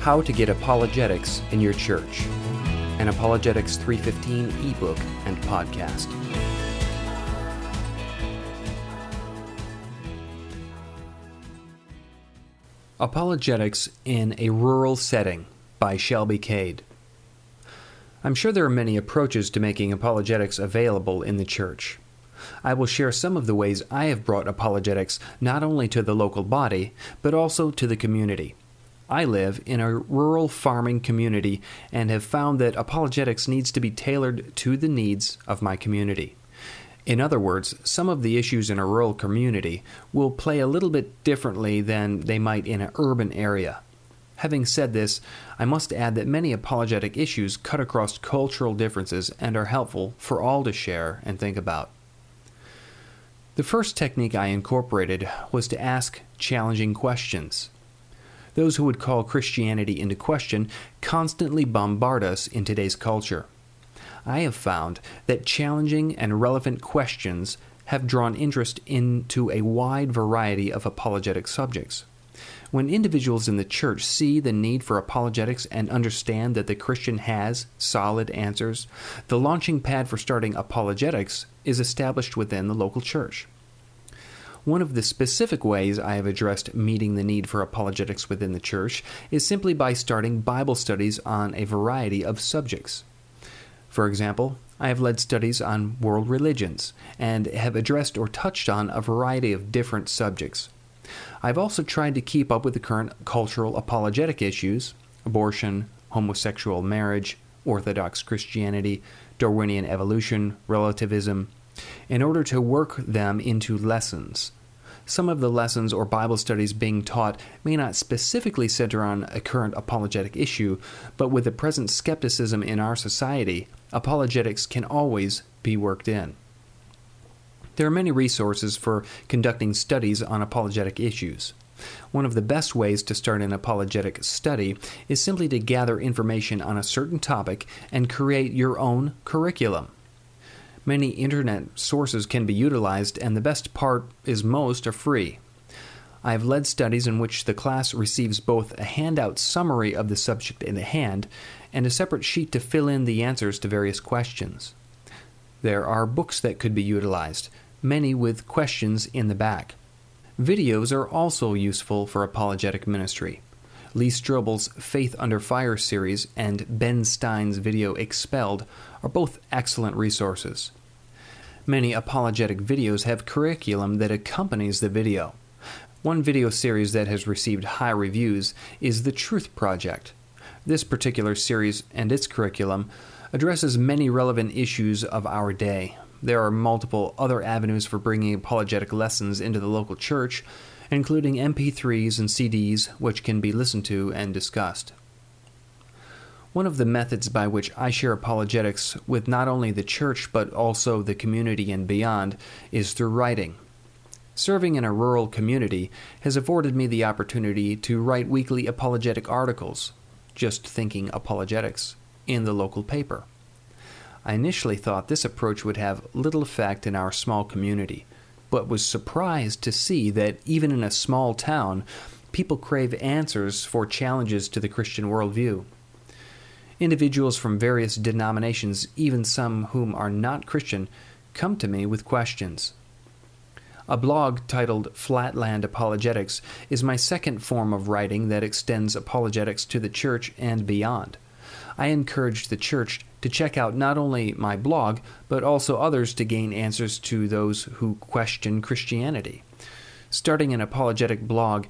How to Get Apologetics in Your Church, an Apologetics 315 ebook and podcast. Apologetics in a Rural Setting by Shelby Cade. I'm sure there are many approaches to making apologetics available in the church. I will share some of the ways I have brought apologetics not only to the local body, but also to the community. I live in a rural farming community and have found that apologetics needs to be tailored to the needs of my community. In other words, some of the issues in a rural community will play a little bit differently than they might in an urban area. Having said this, I must add that many apologetic issues cut across cultural differences and are helpful for all to share and think about. The first technique I incorporated was to ask challenging questions. Those who would call Christianity into question constantly bombard us in today's culture. I have found that challenging and relevant questions have drawn interest into a wide variety of apologetic subjects. When individuals in the church see the need for apologetics and understand that the Christian has solid answers, the launching pad for starting apologetics is established within the local church. One of the specific ways I have addressed meeting the need for apologetics within the church is simply by starting Bible studies on a variety of subjects. For example, I have led studies on world religions and have addressed or touched on a variety of different subjects. I've also tried to keep up with the current cultural apologetic issues abortion, homosexual marriage, Orthodox Christianity, Darwinian evolution, relativism, in order to work them into lessons some of the lessons or Bible studies being taught may not specifically center on a current apologetic issue, but with the present skepticism in our society, apologetics can always be worked in. There are many resources for conducting studies on apologetic issues. One of the best ways to start an apologetic study is simply to gather information on a certain topic and create your own curriculum. Many internet sources can be utilized, and the best part is most are free. I have led studies in which the class receives both a handout summary of the subject in the hand and a separate sheet to fill in the answers to various questions. There are books that could be utilized, many with questions in the back. Videos are also useful for apologetic ministry. Lee Strobel's Faith Under Fire series and Ben Stein's video Expelled are both excellent resources. Many apologetic videos have curriculum that accompanies the video. One video series that has received high reviews is The Truth Project. This particular series and its curriculum addresses many relevant issues of our day. There are multiple other avenues for bringing apologetic lessons into the local church, including MP3s and CDs, which can be listened to and discussed. One of the methods by which I share apologetics with not only the church but also the community and beyond is through writing. Serving in a rural community has afforded me the opportunity to write weekly apologetic articles, just thinking apologetics, in the local paper. I initially thought this approach would have little effect in our small community, but was surprised to see that even in a small town, people crave answers for challenges to the Christian worldview. Individuals from various denominations, even some whom are not Christian, come to me with questions. A blog titled Flatland Apologetics is my second form of writing that extends apologetics to the church and beyond. I encourage the church to check out not only my blog, but also others to gain answers to those who question Christianity. Starting an apologetic blog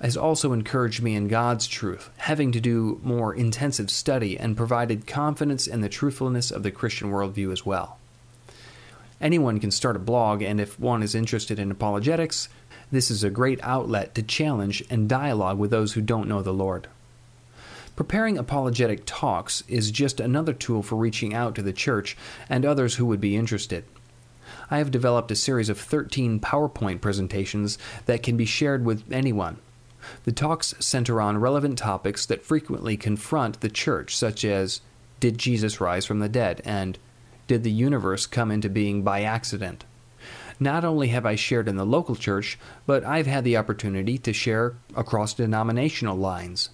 has also encouraged me in God's truth, having to do more intensive study and provided confidence in the truthfulness of the Christian worldview as well. Anyone can start a blog, and if one is interested in apologetics, this is a great outlet to challenge and dialogue with those who don't know the Lord. Preparing apologetic talks is just another tool for reaching out to the church and others who would be interested. I have developed a series of 13 PowerPoint presentations that can be shared with anyone. The talks center on relevant topics that frequently confront the church, such as Did Jesus rise from the dead? and Did the universe come into being by accident? Not only have I shared in the local church, but I've had the opportunity to share across denominational lines.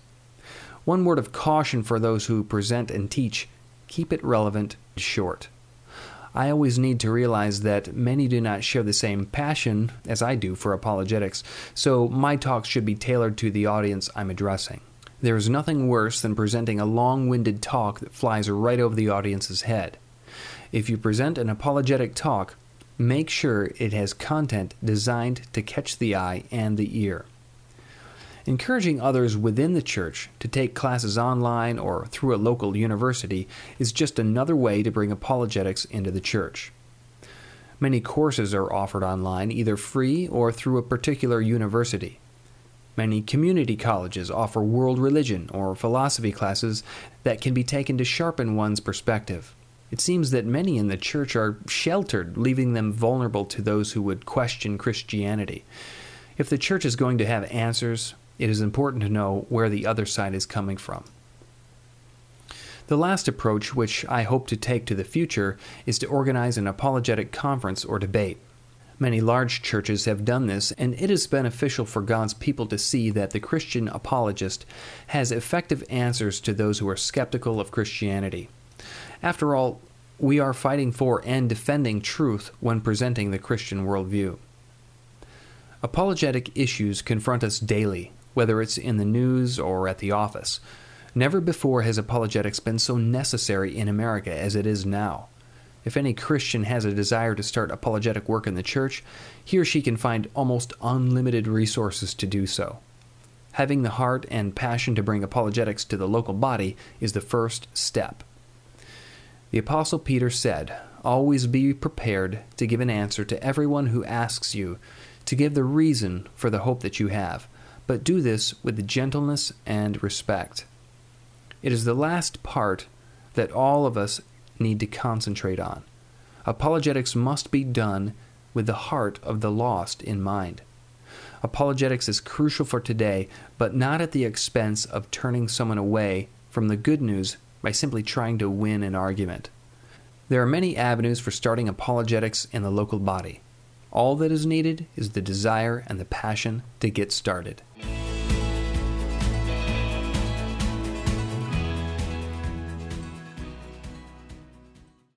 One word of caution for those who present and teach keep it relevant, and short. I always need to realize that many do not share the same passion as I do for apologetics, so my talks should be tailored to the audience I'm addressing. There is nothing worse than presenting a long winded talk that flies right over the audience's head. If you present an apologetic talk, make sure it has content designed to catch the eye and the ear. Encouraging others within the church to take classes online or through a local university is just another way to bring apologetics into the church. Many courses are offered online, either free or through a particular university. Many community colleges offer world religion or philosophy classes that can be taken to sharpen one's perspective. It seems that many in the church are sheltered, leaving them vulnerable to those who would question Christianity. If the church is going to have answers, it is important to know where the other side is coming from. The last approach, which I hope to take to the future, is to organize an apologetic conference or debate. Many large churches have done this, and it is beneficial for God's people to see that the Christian apologist has effective answers to those who are skeptical of Christianity. After all, we are fighting for and defending truth when presenting the Christian worldview. Apologetic issues confront us daily, whether it's in the news or at the office. Never before has apologetics been so necessary in America as it is now. If any Christian has a desire to start apologetic work in the church, he or she can find almost unlimited resources to do so. Having the heart and passion to bring apologetics to the local body is the first step. The Apostle Peter said, Always be prepared to give an answer to everyone who asks you, to give the reason for the hope that you have but do this with gentleness and respect. It is the last part that all of us need to concentrate on. Apologetics must be done with the heart of the lost in mind. Apologetics is crucial for today, but not at the expense of turning someone away from the good news by simply trying to win an argument. There are many avenues for starting apologetics in the local body. All that is needed is the desire and the passion to get started.